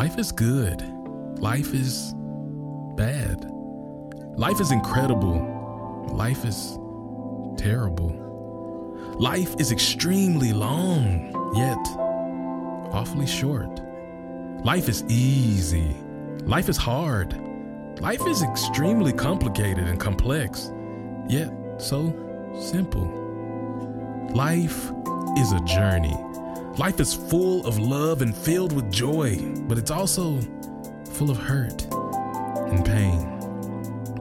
Life is good. Life is bad. Life is incredible. Life is terrible. Life is extremely long, yet awfully short. Life is easy. Life is hard. Life is extremely complicated and complex, yet so simple. Life is a journey. Life is full of love and filled with joy, but it's also full of hurt and pain.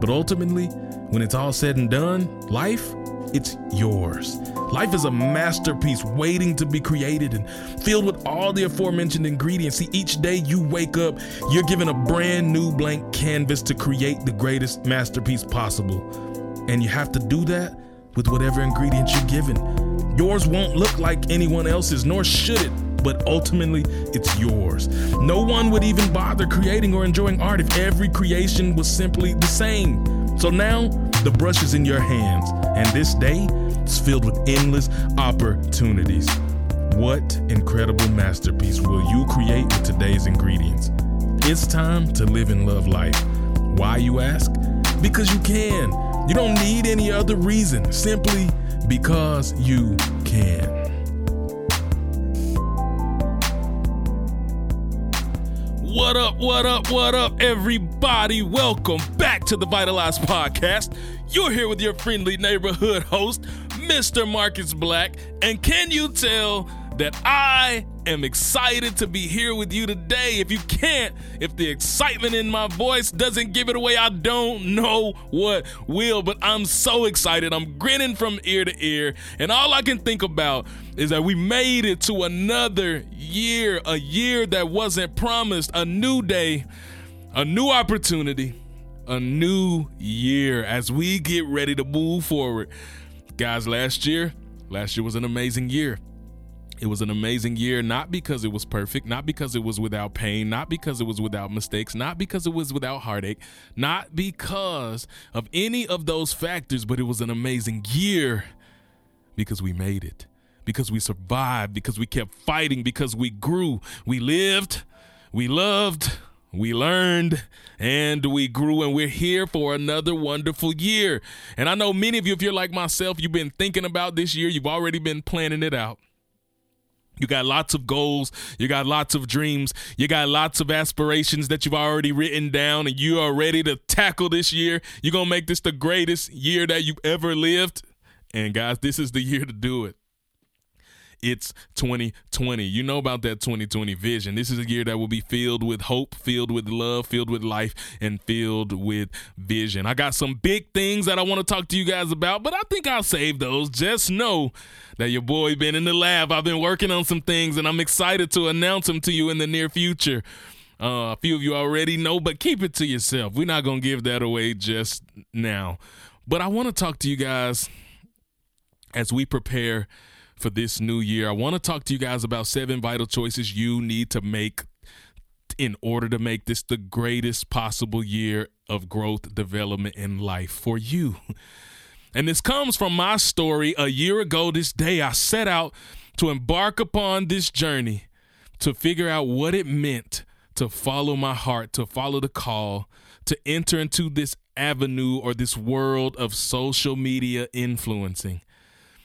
But ultimately, when it's all said and done, life, it's yours. Life is a masterpiece waiting to be created and filled with all the aforementioned ingredients. See, each day you wake up, you're given a brand new blank canvas to create the greatest masterpiece possible. And you have to do that with whatever ingredients you're given. Yours won't look like anyone else's, nor should it but ultimately it's yours. No one would even bother creating or enjoying art if every creation was simply the same. So now the brush is in your hands, and this day is filled with endless opportunities. What incredible masterpiece will you create with today's ingredients? It's time to live and love life. Why, you ask? Because you can. You don't need any other reason, simply because you can. What up, what up, what up, everybody? Welcome back to the Vitalize Podcast. You're here with your friendly neighborhood host, Mr. Marcus Black. And can you tell that I am excited to be here with you today? If you can't, if the excitement in my voice doesn't give it away, I don't know what will. But I'm so excited. I'm grinning from ear to ear. And all I can think about is that we made it to another year, a year that wasn't promised, a new day, a new opportunity, a new year as we get ready to move forward. Guys, last year, last year was an amazing year. It was an amazing year, not because it was perfect, not because it was without pain, not because it was without mistakes, not because it was without heartache, not because of any of those factors, but it was an amazing year because we made it because we survived, because we kept fighting, because we grew. We lived, we loved, we learned, and we grew, and we're here for another wonderful year. And I know many of you, if you're like myself, you've been thinking about this year, you've already been planning it out. You got lots of goals. You got lots of dreams. You got lots of aspirations that you've already written down, and you are ready to tackle this year. You're going to make this the greatest year that you've ever lived. And guys, this is the year to do it. It's 2020. You know about that 2020 vision. This is a year that will be filled with hope, filled with love, filled with life, and filled with vision. I got some big things that I want to talk to you guys about, but I think I'll save those. Just know that your boy been in the lab. I've been working on some things, and I'm excited to announce them to you in the near future. Uh, a few of you already know, but keep it to yourself. We're not going to give that away just now. But I want to talk to you guys as we prepare for this new year. I want to talk to you guys about seven vital choices you need to make in order to make this the greatest possible year of growth, development, and life for you. And this comes from my story. A year ago, this day, I set out to embark upon this journey to figure out what it meant to follow my heart, to follow the call, to enter into this avenue or this world of social media influencing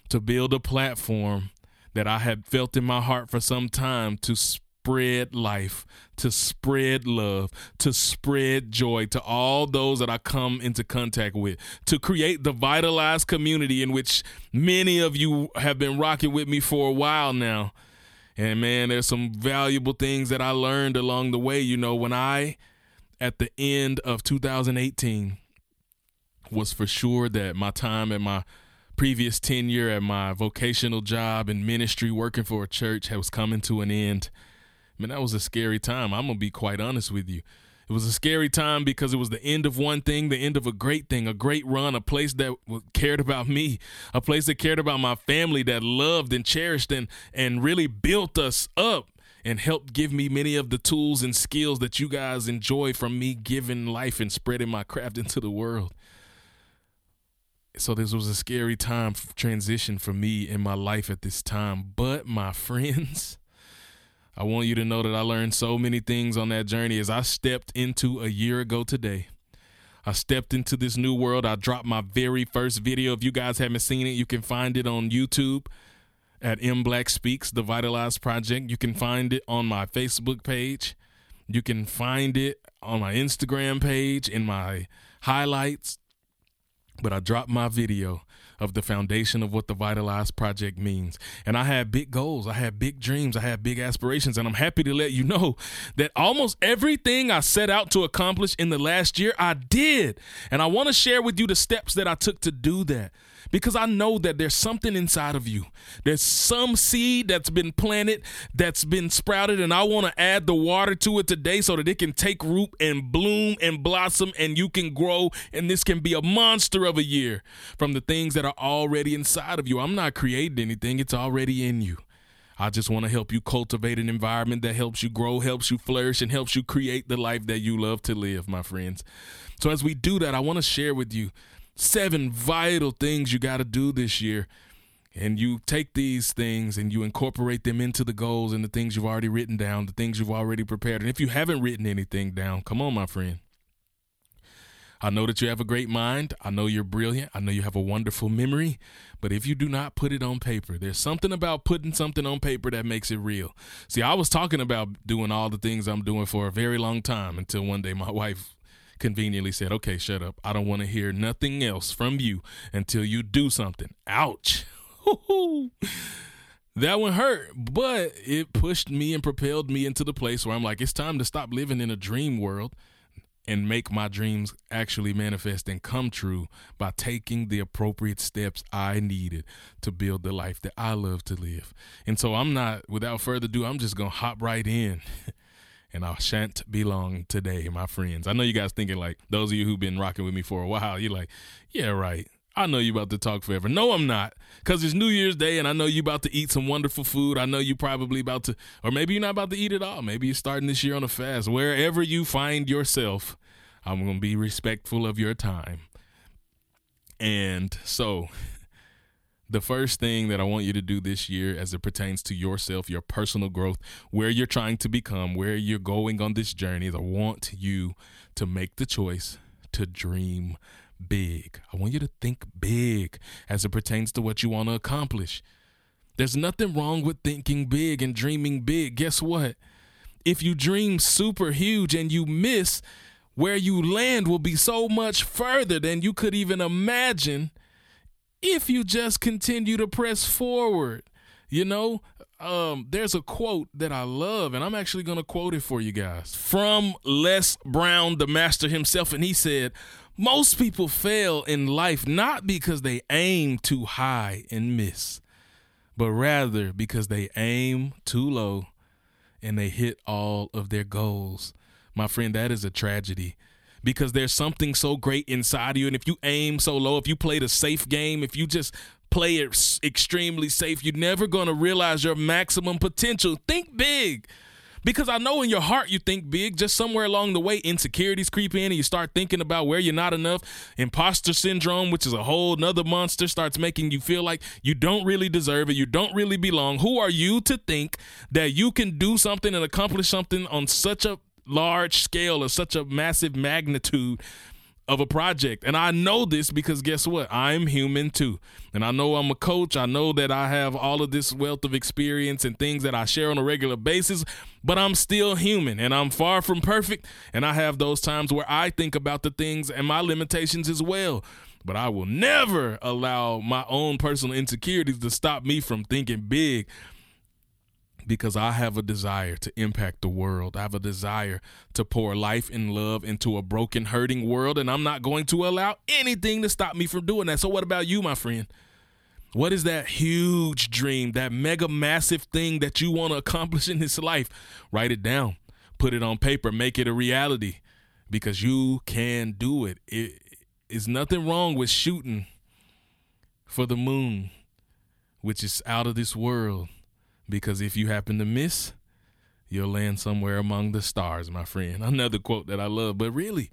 to build a platform that I had felt in my heart for some time to spread life, to spread love, to spread joy to all those that I come into contact with, to create the vitalized community in which many of you have been rocking with me for a while now. And man, there's some valuable things that I learned along the way. You know, when I, at the end of 2018, was for sure that my time at my previous tenure at my vocational job and ministry working for a church was coming to an end. Man, that was a scary time. I'm going to be quite honest with you. It was a scary time because it was the end of one thing, the end of a great thing, a great run, a place that cared about me, a place that cared about my family, that loved and cherished and, and really built us up and helped give me many of the tools and skills that you guys enjoy from me giving life and spreading my craft into the world so this was a scary time transition for me in my life at this time but my friends I want you to know that I learned so many things on that journey as I stepped into a year ago today. I stepped into this new world. I dropped my very first video. If you guys haven't seen it, you can find it on YouTube at M Black Speaks, the Vitalized Project. You can find it on my Facebook page. You can find it on my Instagram page in my highlights. But I dropped my video of the foundation of what the Vitalized Project means. And I had big goals, I had big dreams, I had big aspirations. And I'm happy to let you know that almost everything I set out to accomplish in the last year, I did. And I want to share with you the steps that I took to do that because I know that there's something inside of you. There's some seed that's been planted, that's been sprouted, and I want to add the water to it today so that it can take root and bloom and blossom and you can grow. And this can be a monster of a year from the things that are already inside of you. I'm not creating anything, it's already in you. I just want to help you cultivate an environment that helps you grow, helps you flourish, and helps you create the life that you love to live, my friends. So, as we do that, I want to share with you seven vital things you got to do this year. And you take these things and you incorporate them into the goals and the things you've already written down, the things you've already prepared. And if you haven't written anything down, come on, my friend. I know that you have a great mind. I know you're brilliant. I know you have a wonderful memory. But if you do not put it on paper, there's something about putting something on paper that makes it real. See, I was talking about doing all the things I'm doing for a very long time until one day my wife conveniently said, okay, shut up. I don't want to hear nothing else from you until you do something. Ouch. that one hurt, but it pushed me and propelled me into the place where I'm like, it's time to stop living in a dream world and make my dreams actually manifest and come true by taking the appropriate steps I needed to build the life that I love to live. And so I'm not, without further ado, I'm just going to hop right in and I shan't be long today, my friends. I know you guys thinking like those of you who've been rocking with me for a while, you're like, yeah, right. I know you about to talk forever. No, I'm not. Cause it's New Year's Day and I know you about to eat some wonderful food. I know you probably about to or maybe you're not about to eat at all. Maybe you're starting this year on a fast. Wherever you find yourself, I'm gonna be respectful of your time. And so the first thing that I want you to do this year as it pertains to yourself, your personal growth, where you're trying to become, where you're going on this journey, is I want you to make the choice to dream big. I want you to think big as it pertains to what you want to accomplish. There's nothing wrong with thinking big and dreaming big. Guess what? If you dream super huge and you miss, where you land will be so much further than you could even imagine if you just continue to press forward. You know, um, there's a quote that I love, and I'm actually going to quote it for you guys from Les Brown, the master himself. And he said, Most people fail in life not because they aim too high and miss, but rather because they aim too low and they hit all of their goals. My friend, that is a tragedy because there's something so great inside of you. And if you aim so low, if you play the safe game, if you just play it extremely safe, you're never going to realize your maximum potential. Think big. Because I know in your heart you think big, just somewhere along the way, insecurities creep in and you start thinking about where you're not enough. Imposter syndrome, which is a whole nother monster, starts making you feel like you don't really deserve it, you don't really belong. Who are you to think that you can do something and accomplish something on such a large scale or such a massive magnitude of a project. And I know this because guess what? I'm human too. And I know I'm a coach. I know that I have all of this wealth of experience and things that I share on a regular basis, but I'm still human and I'm far from perfect. And I have those times where I think about the things and my limitations as well. But I will never allow my own personal insecurities to stop me from thinking big because I have a desire to impact the world. I have a desire to pour life and love into a broken, hurting world, and I'm not going to allow anything to stop me from doing that. So, what about you, my friend? What is that huge dream, that mega massive thing that you want to accomplish in this life? Write it down, put it on paper, make it a reality because you can do it. It is nothing wrong with shooting for the moon, which is out of this world because if you happen to miss, you'll land somewhere among the stars, my friend. Another quote that I love, but really,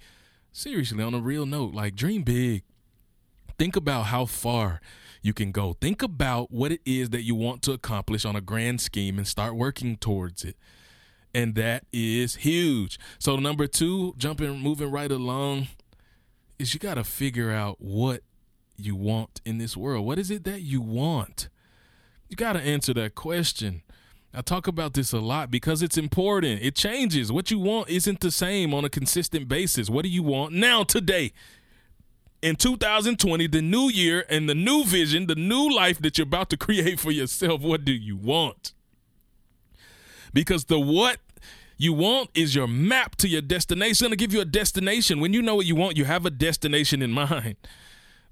seriously, on a real note, like dream big. Think about how far you can go. Think about what it is that you want to accomplish on a grand scheme and start working towards it. And that is huge. So, number two, jumping, moving right along, is you got to figure out what you want in this world. What is it that you want? You got to answer that question. I talk about this a lot because it's important. It changes. What you want isn't the same on a consistent basis. What do you want now, today? In 2020, the new year and the new vision, the new life that you're about to create for yourself, what do you want? Because the what you want is your map to your destination. It's to give you a destination. When you know what you want, you have a destination in mind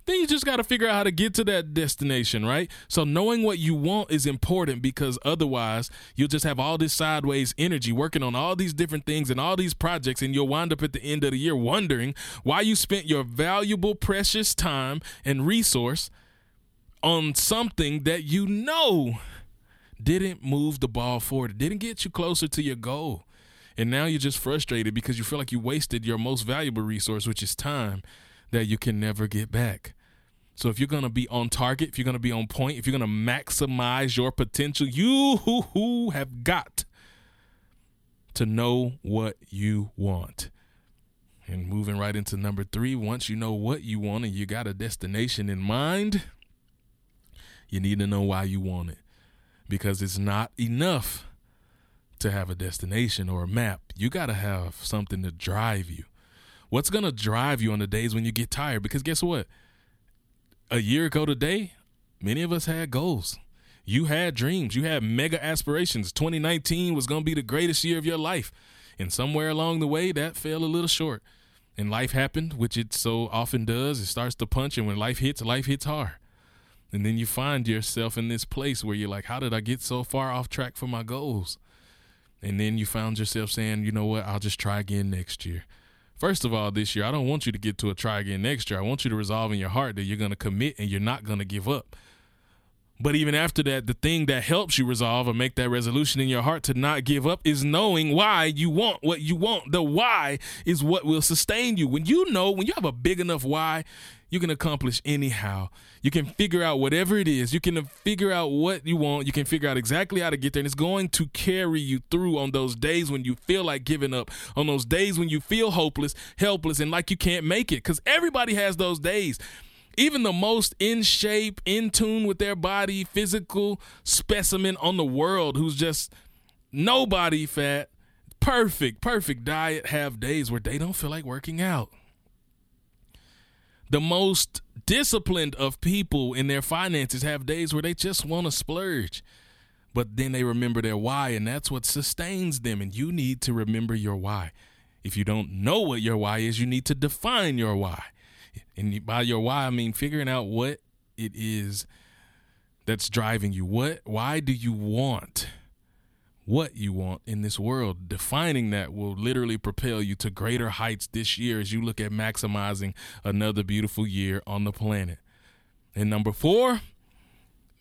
then you just got to figure out how to get to that destination, right? So knowing what you want is important because otherwise you'll just have all this sideways energy working on all these different things and all these projects and you'll wind up at the end of the year wondering why you spent your valuable precious time and resource on something that you know didn't move the ball forward, didn't get you closer to your goal. And now you're just frustrated because you feel like you wasted your most valuable resource, which is time that you can never get back. So if you're going to be on target, if you're going to be on point, if you're going to maximize your potential, you have got to know what you want. And moving right into number three, once you know what you want and you got a destination in mind, you need to know why you want it. Because it's not enough to have a destination or a map. You got to have something to drive you. What's going to drive you on the days when you get tired? Because guess what? A year ago today, many of us had goals. You had dreams. You had mega aspirations. 2019 was going to be the greatest year of your life. And somewhere along the way, that fell a little short. And life happened, which it so often does. It starts to punch. And when life hits, life hits hard. And then you find yourself in this place where you're like, how did I get so far off track for my goals? And then you found yourself saying, you know what, I'll just try again next year. First of all, this year, I don't want you to get to a try again next year. I want you to resolve in your heart that you're going to commit and you're not going to give up. But even after that, the thing that helps you resolve or make that resolution in your heart to not give up is knowing why you want what you want. The why is what will sustain you. When you know, when you have a big enough why, you can accomplish anyhow. You can figure out whatever it is. You can figure out what you want. You can figure out exactly how to get there. And it's going to carry you through on those days when you feel like giving up, on those days when you feel hopeless, helpless, and like you can't make it. Because everybody has those days. Even the most in shape, in tune with their body, physical specimen on the world who's just nobody fat, perfect, perfect diet, have days where they don't feel like working out the most disciplined of people in their finances have days where they just want to splurge. But then they remember their why, and that's what sustains them. And you need to remember your why. If you don't know what your why is, you need to define your why. And by your why, I mean figuring out what it is that's driving you. What why do you want what you want in this world. Defining that will literally propel you to greater heights this year as you look at maximizing another beautiful year on the planet. And number four,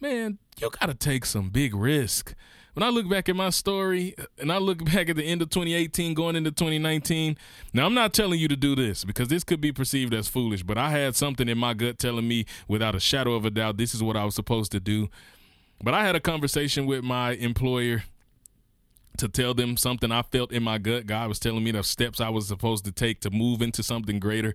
man, you got to take some big risk. When I look back at my story and I look back at the end of 2018 going into 2019, now I'm not telling you to do this because this could be perceived as foolish, but I had something in my gut telling me without a shadow of a doubt this is what I was supposed to do. But I had a conversation with my employer to tell them something I felt in my gut. God was telling me the steps I was supposed to take to move into something greater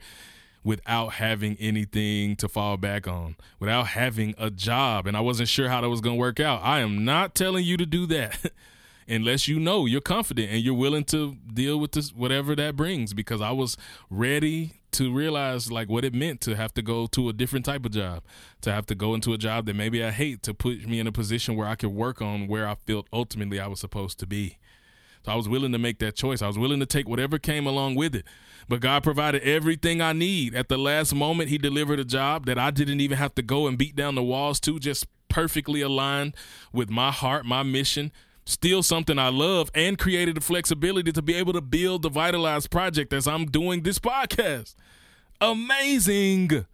without having anything to fall back on, without having a job. And I wasn't sure how that was going to work out. I am not telling you to do that. unless you know you're confident and you're willing to deal with this whatever that brings because I was ready to realize like what it meant to have to go to a different type of job, to have to go into a job that maybe I hate to put me in a position where I could work on where I felt ultimately I was supposed to be. So I was willing to make that choice. I was willing to take whatever came along with it. But God provided everything I need. At the last moment, He delivered a job that I didn't even have to go and beat down the walls to, just perfectly aligned with my heart, my mission, still something I love, and created the flexibility to be able to build the Vitalize project as I'm doing this podcast. Amazing.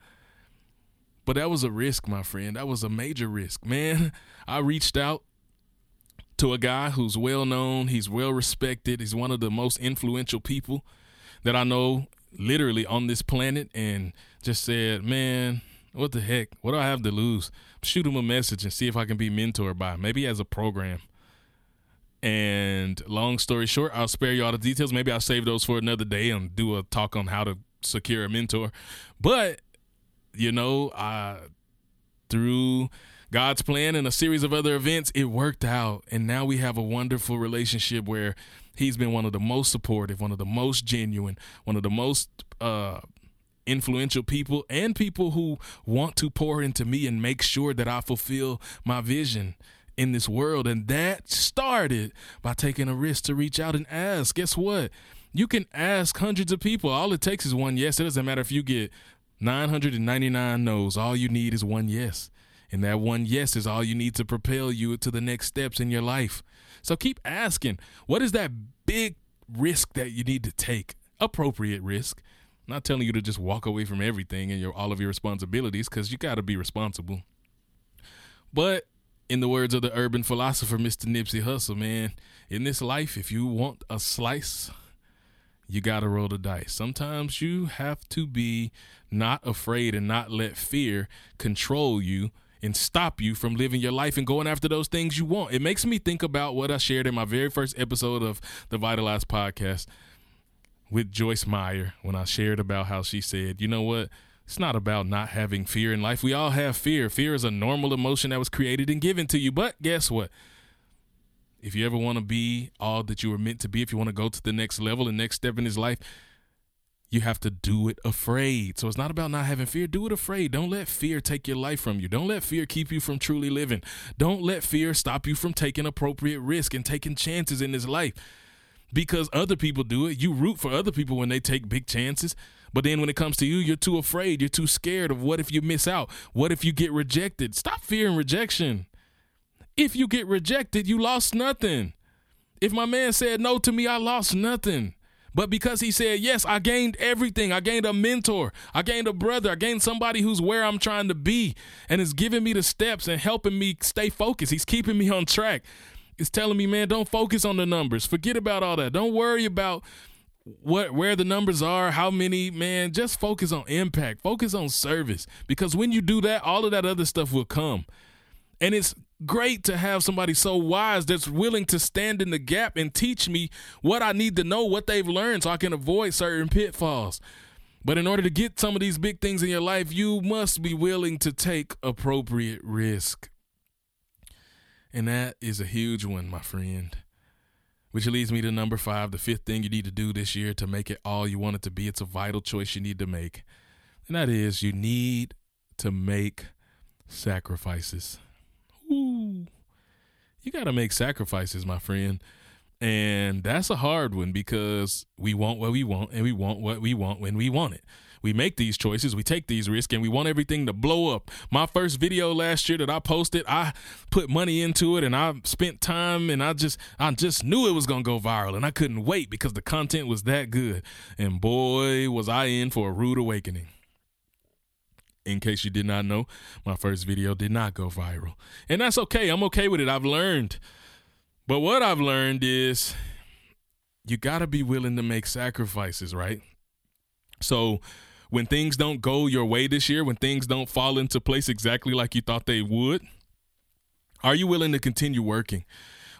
But that was a risk, my friend. That was a major risk. Man, I reached out to a guy who's well known, he's well respected, he's one of the most influential people that I know literally on this planet and just said, "Man, What the heck? What do I have to lose? Shoot him a message and see if I can be mentored by him. Maybe as a program. And long story short, I'll spare you all the details. Maybe I'll save those for another day and do a talk on how to secure a mentor. But, you know, I through God's plan and a series of other events, it worked out. And now we have a wonderful relationship where he's been one of the most supportive, one of the most genuine, one of the most uh, influential people, and people who want to pour into me and make sure that I fulfill my vision in this world. And that started by taking a risk to reach out and ask. Guess what? You can ask hundreds of people. All it takes is one yes. It doesn't matter if you get 999 no's. All you need is one yes. And that one yes is all you need to propel you to the next steps in your life. So keep asking, what is that big risk that you need to take? Appropriate risk. I'm not telling you to just walk away from everything and your all of your responsibilities because you got to be responsible. But in the words of the urban philosopher, Mr. Nipsey Hussle, man, in this life, if you want a slice, you got to roll the dice. Sometimes you have to be not afraid and not let fear control you and stop you from living your life and going after those things you want. It makes me think about what I shared in my very first episode of the Vitalize podcast with Joyce Meyer when I shared about how she said, you know what? It's not about not having fear in life. We all have fear. Fear is a normal emotion that was created and given to you. But guess what? If you ever want to be all that you were meant to be, if you want to go to the next level, the next step in his life, you have to do it afraid. So it's not about not having fear. Do it afraid. Don't let fear take your life from you. Don't let fear keep you from truly living. Don't let fear stop you from taking appropriate risk and taking chances in this life. Because other people do it. You root for other people when they take big chances. But then when it comes to you, you're too afraid. You're too scared of what if you miss out? What if you get rejected? Stop fearing rejection. If you get rejected, you lost nothing. If my man said no to me, I lost nothing. But because he said yes, I gained everything. I gained a mentor. I gained a brother. I gained somebody who's where I'm trying to be and is giving me the steps and helping me stay focused. He's keeping me on track. He's telling me, man, don't focus on the numbers. Forget about all that. Don't worry about what where the numbers are, how many, man, just focus on impact. Focus on service because when you do that, all of that other stuff will come. And it's great to have somebody so wise that's willing to stand in the gap and teach me what I need to know, what they've learned, so I can avoid certain pitfalls. But in order to get some of these big things in your life, you must be willing to take appropriate risk. And that is a huge one, my friend. Which leads me to number five, the fifth thing you need to do this year to make it all you want it to be. It's a vital choice you need to make. And that is you need to make sacrifices. You got to make sacrifices, my friend. And that's a hard one because we want what we want and we want what we want when we want it. We make these choices, we take these risks, and we want everything to blow up. My first video last year that I posted, I put money into it and I spent time and I just I just knew it was gonna go viral and I couldn't wait because the content was that good. And boy, was I in for a rude awakening. In case you did not know, my first video did not go viral. And that's okay. I'm okay with it. I've learned. But what I've learned is you got to be willing to make sacrifices, right? So when things don't go your way this year, when things don't fall into place exactly like you thought they would, are you willing to continue working?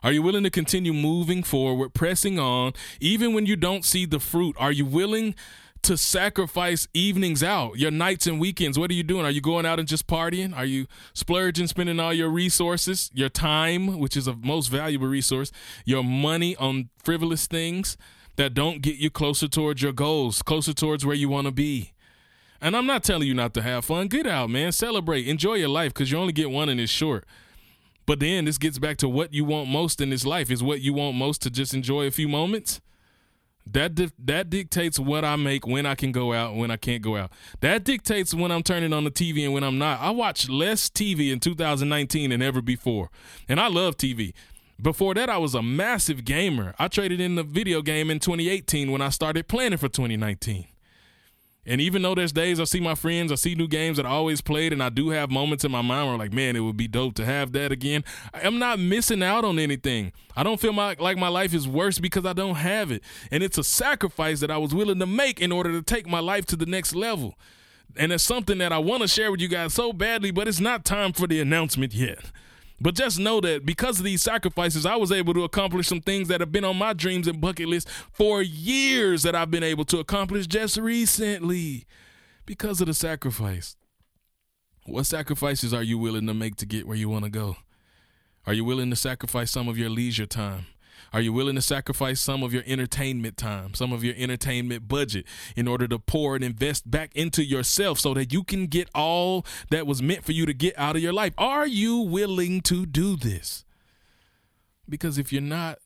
Are you willing to continue moving forward, pressing on, even when you don't see the fruit? Are you willing to sacrifice evenings out, your nights and weekends. What are you doing? Are you going out and just partying? Are you splurging, spending all your resources, your time, which is a most valuable resource, your money on frivolous things that don't get you closer towards your goals, closer towards where you want to be? And I'm not telling you not to have fun. Get out, man. Celebrate. Enjoy your life because you only get one and it's short. But then this gets back to what you want most in this life. Is what you want most to just enjoy a few moments? That di- that dictates what I make, when I can go out, when I can't go out. That dictates when I'm turning on the TV and when I'm not. I watch less TV in 2019 than ever before, and I love TV. Before that, I was a massive gamer. I traded in the video game in 2018 when I started planning for 2019. And even though there's days I see my friends, I see new games that I always played, and I do have moments in my mind where I'm like, man, it would be dope to have that again. I'm not missing out on anything. I don't feel my, like my life is worse because I don't have it. And it's a sacrifice that I was willing to make in order to take my life to the next level. And it's something that I want to share with you guys so badly, but it's not time for the announcement yet. But just know that because of these sacrifices, I was able to accomplish some things that have been on my dreams and bucket list for years that I've been able to accomplish just recently because of the sacrifice. What sacrifices are you willing to make to get where you want to go? Are you willing to sacrifice some of your leisure time? Are you willing to sacrifice some of your entertainment time, some of your entertainment budget in order to pour and invest back into yourself so that you can get all that was meant for you to get out of your life? Are you willing to do this? Because if you're not,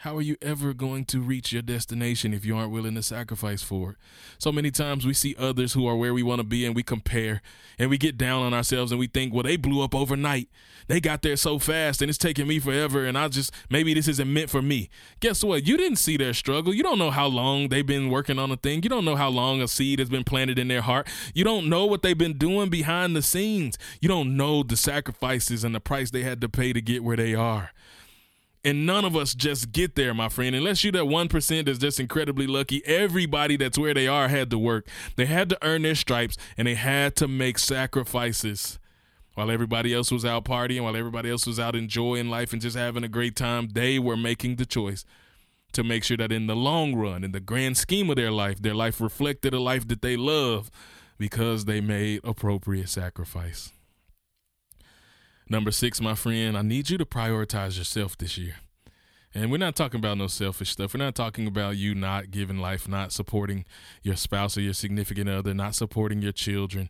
how are you ever going to reach your destination if you aren't willing to sacrifice for it? So many times we see others who are where we want to be and we compare and we get down on ourselves and we think, well, they blew up overnight. They got there so fast and it's taking me forever and I just, maybe this isn't meant for me. Guess what? You didn't see their struggle. You don't know how long they've been working on a thing. You don't know how long a seed has been planted in their heart. You don't know what they've been doing behind the scenes. You don't know the sacrifices and the price they had to pay to get where they are. And none of us just get there, my friend. Unless you're that 1% that's just incredibly lucky, everybody that's where they are had to work. They had to earn their stripes and they had to make sacrifices. While everybody else was out partying, while everybody else was out enjoying life and just having a great time, they were making the choice to make sure that in the long run, in the grand scheme of their life, their life reflected a life that they love because they made appropriate sacrifice. Number six, my friend, I need you to prioritize yourself this year. And we're not talking about no selfish stuff. We're not talking about you not giving life, not supporting your spouse or your significant other, not supporting your children.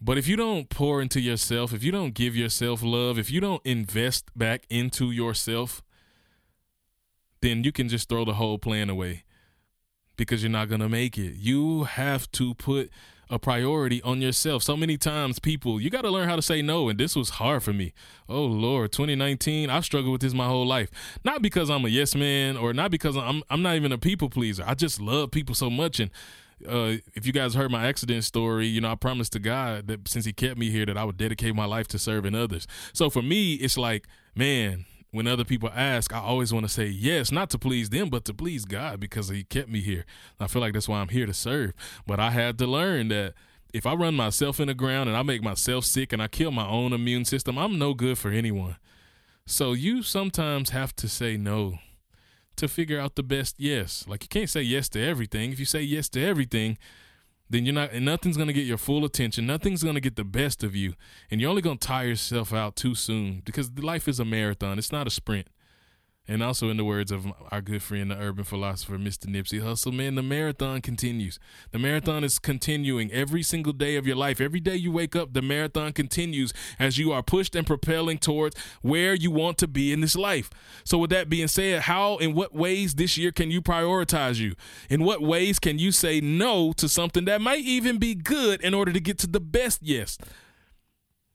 But if you don't pour into yourself, if you don't give yourself love, if you don't invest back into yourself, then you can just throw the whole plan away because you're not going to make it. You have to put a priority on yourself. So many times, people, you got to learn how to say no. And this was hard for me. Oh, Lord, 2019, I've struggled with this my whole life. Not because I'm a yes man or not because I'm, I'm not even a people pleaser. I just love people so much. And uh, if you guys heard my accident story, you know, I promised to God that since He kept me here, that I would dedicate my life to serving others. So for me, it's like, man, when other people ask, I always want to say yes, not to please them, but to please God because He kept me here. I feel like that's why I'm here to serve. But I had to learn that if I run myself in the ground and I make myself sick and I kill my own immune system, I'm no good for anyone. So you sometimes have to say no to figure out the best yes. Like you can't say yes to everything. If you say yes to everything, then you're not and nothing's going to get your full attention. Nothing's going to get the best of you. And you're only going to tire yourself out too soon because life is a marathon. It's not a sprint and also, in the words of our good friend, the urban philosopher, Mr. Nipsey Hussle, man, the marathon continues. The marathon is continuing every single day of your life. Every day you wake up, the marathon continues as you are pushed and propelling towards where you want to be in this life. So, with that being said, how, in what ways this year can you prioritize you? In what ways can you say no to something that might even be good in order to get to the best yes?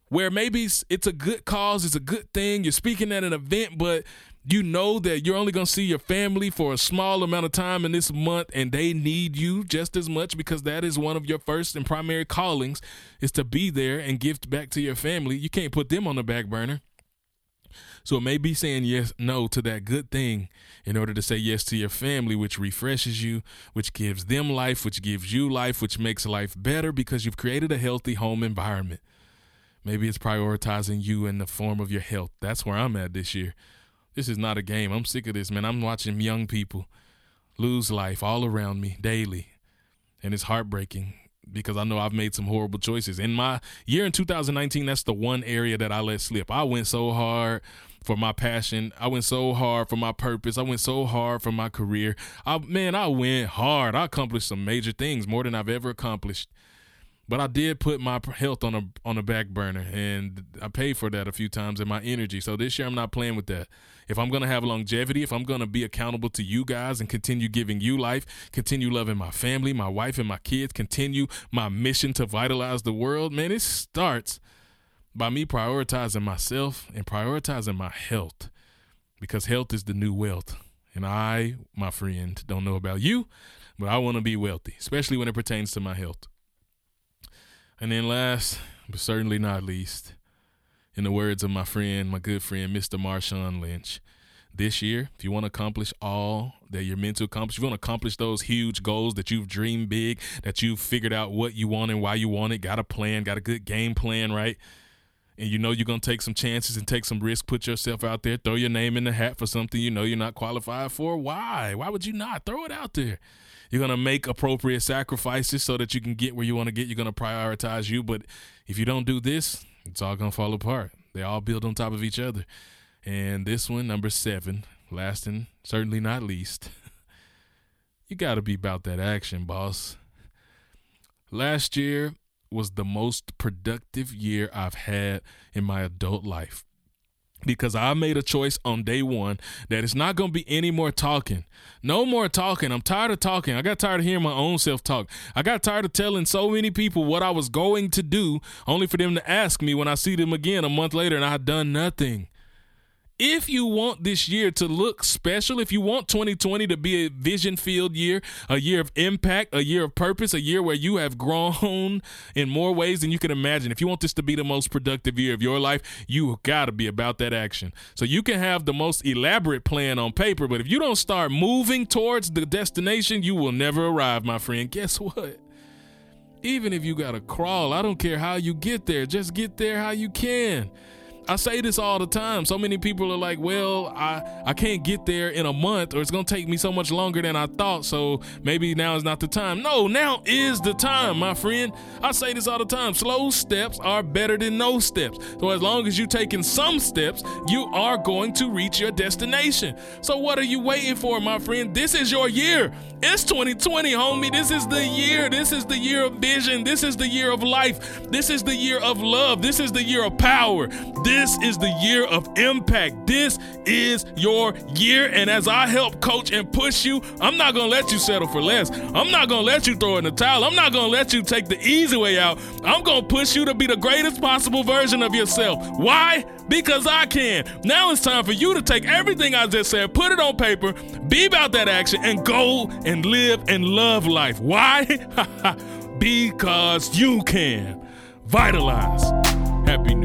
Where maybe it's a good cause, it's a good thing, you're speaking at an event, but you know that you're only going to see your family for a small amount of time in this month and they need you just as much because that is one of your first and primary callings is to be there and give back to your family. You can't put them on the back burner. So it may be saying yes no to that good thing in order to say yes to your family which refreshes you which gives them life which gives you life which makes life better because you've created a healthy home environment. Maybe it's prioritizing you in the form of your health. That's where i'm at this year this is not a game. I'm sick of this, man. I'm watching young people lose life all around me daily. And it's heartbreaking because I know I've made some horrible choices. In my year in 2019, that's the one area that I let slip. I went so hard for my passion. I went so hard for my purpose. I went so hard for my career. I man, I went hard. I accomplished some major things, more than I've ever accomplished. But I did put my health on a on a back burner, and I paid for that a few times in my energy. So this year I'm not playing with that if I'm to have longevity, if I'm to be accountable to you guys and continue giving you life, continue loving my family, my wife, and my kids, continue my mission to vitalize the world, man, it starts by me prioritizing myself and prioritizing my health because health is the new wealth. And I, my friend, don't know about you, but I want to be wealthy, especially when it pertains to my health. And then last, but certainly not least, in the words of my friend, my good friend, Mr. Marshawn Lynch, this year, if you want to accomplish all that you're meant to accomplish, if you want to accomplish those huge goals that you've dreamed big, that you've figured out what you want and why you want it, got a plan, got a good game plan, right? And you know you're going to take some chances and take some risks, put yourself out there, throw your name in the hat for something you know you're not qualified for. Why? Why would you not? Throw it out there. You're going to make appropriate sacrifices so that you can get where you want to get. You're going to prioritize you. But if you don't do this, it's all going to fall apart. They all build on top of each other. And this one, number seven, last and certainly not least, you got to be about that action, boss. Last year was the most productive year I've had in my adult life because I made a choice on day one that it's not going to be any more talking. No more talking. I'm tired of talking. I got tired of hearing my own self talk. I got tired of telling so many people what I was going to do, only for them to ask me when I see them again a month later and I had done nothing if you want this year to look special, if you want 2020 to be a vision filled year, a year of impact, a year of purpose, a year where you have grown in more ways than you can imagine, if you want this to be the most productive year of your life, you got to be about that action. So you can have the most elaborate plan on paper, but if you don't start moving towards the destination, you will never arrive, my friend. Guess what? Even if you got to crawl, I don't care how you get there, just get there how you can. I say this all the time. So many people are like, well, I, I can't get there in a month or it's going to take me so much longer than I thought. So maybe now is not the time. No, now is the time, my friend. I say this all the time. Slow steps are better than no steps. So as long as you're taking some steps, you are going to reach your destination. So what are you waiting for, my friend? This is your year. It's 2020, homie. This is the year. This is the year of vision. This is the year of life. This is the year of love. This is the year of power. This this is the year of impact. This is your year. And as I help coach and push you, I'm not going to let you settle for less. I'm not going to let you throw in the towel. I'm not going to let you take the easy way out. I'm going to push you to be the greatest possible version of yourself. Why? Because I can. Now it's time for you to take everything I just said, put it on paper, be about that action, and go and live and love life. Why? because you can. Vitalize. Happy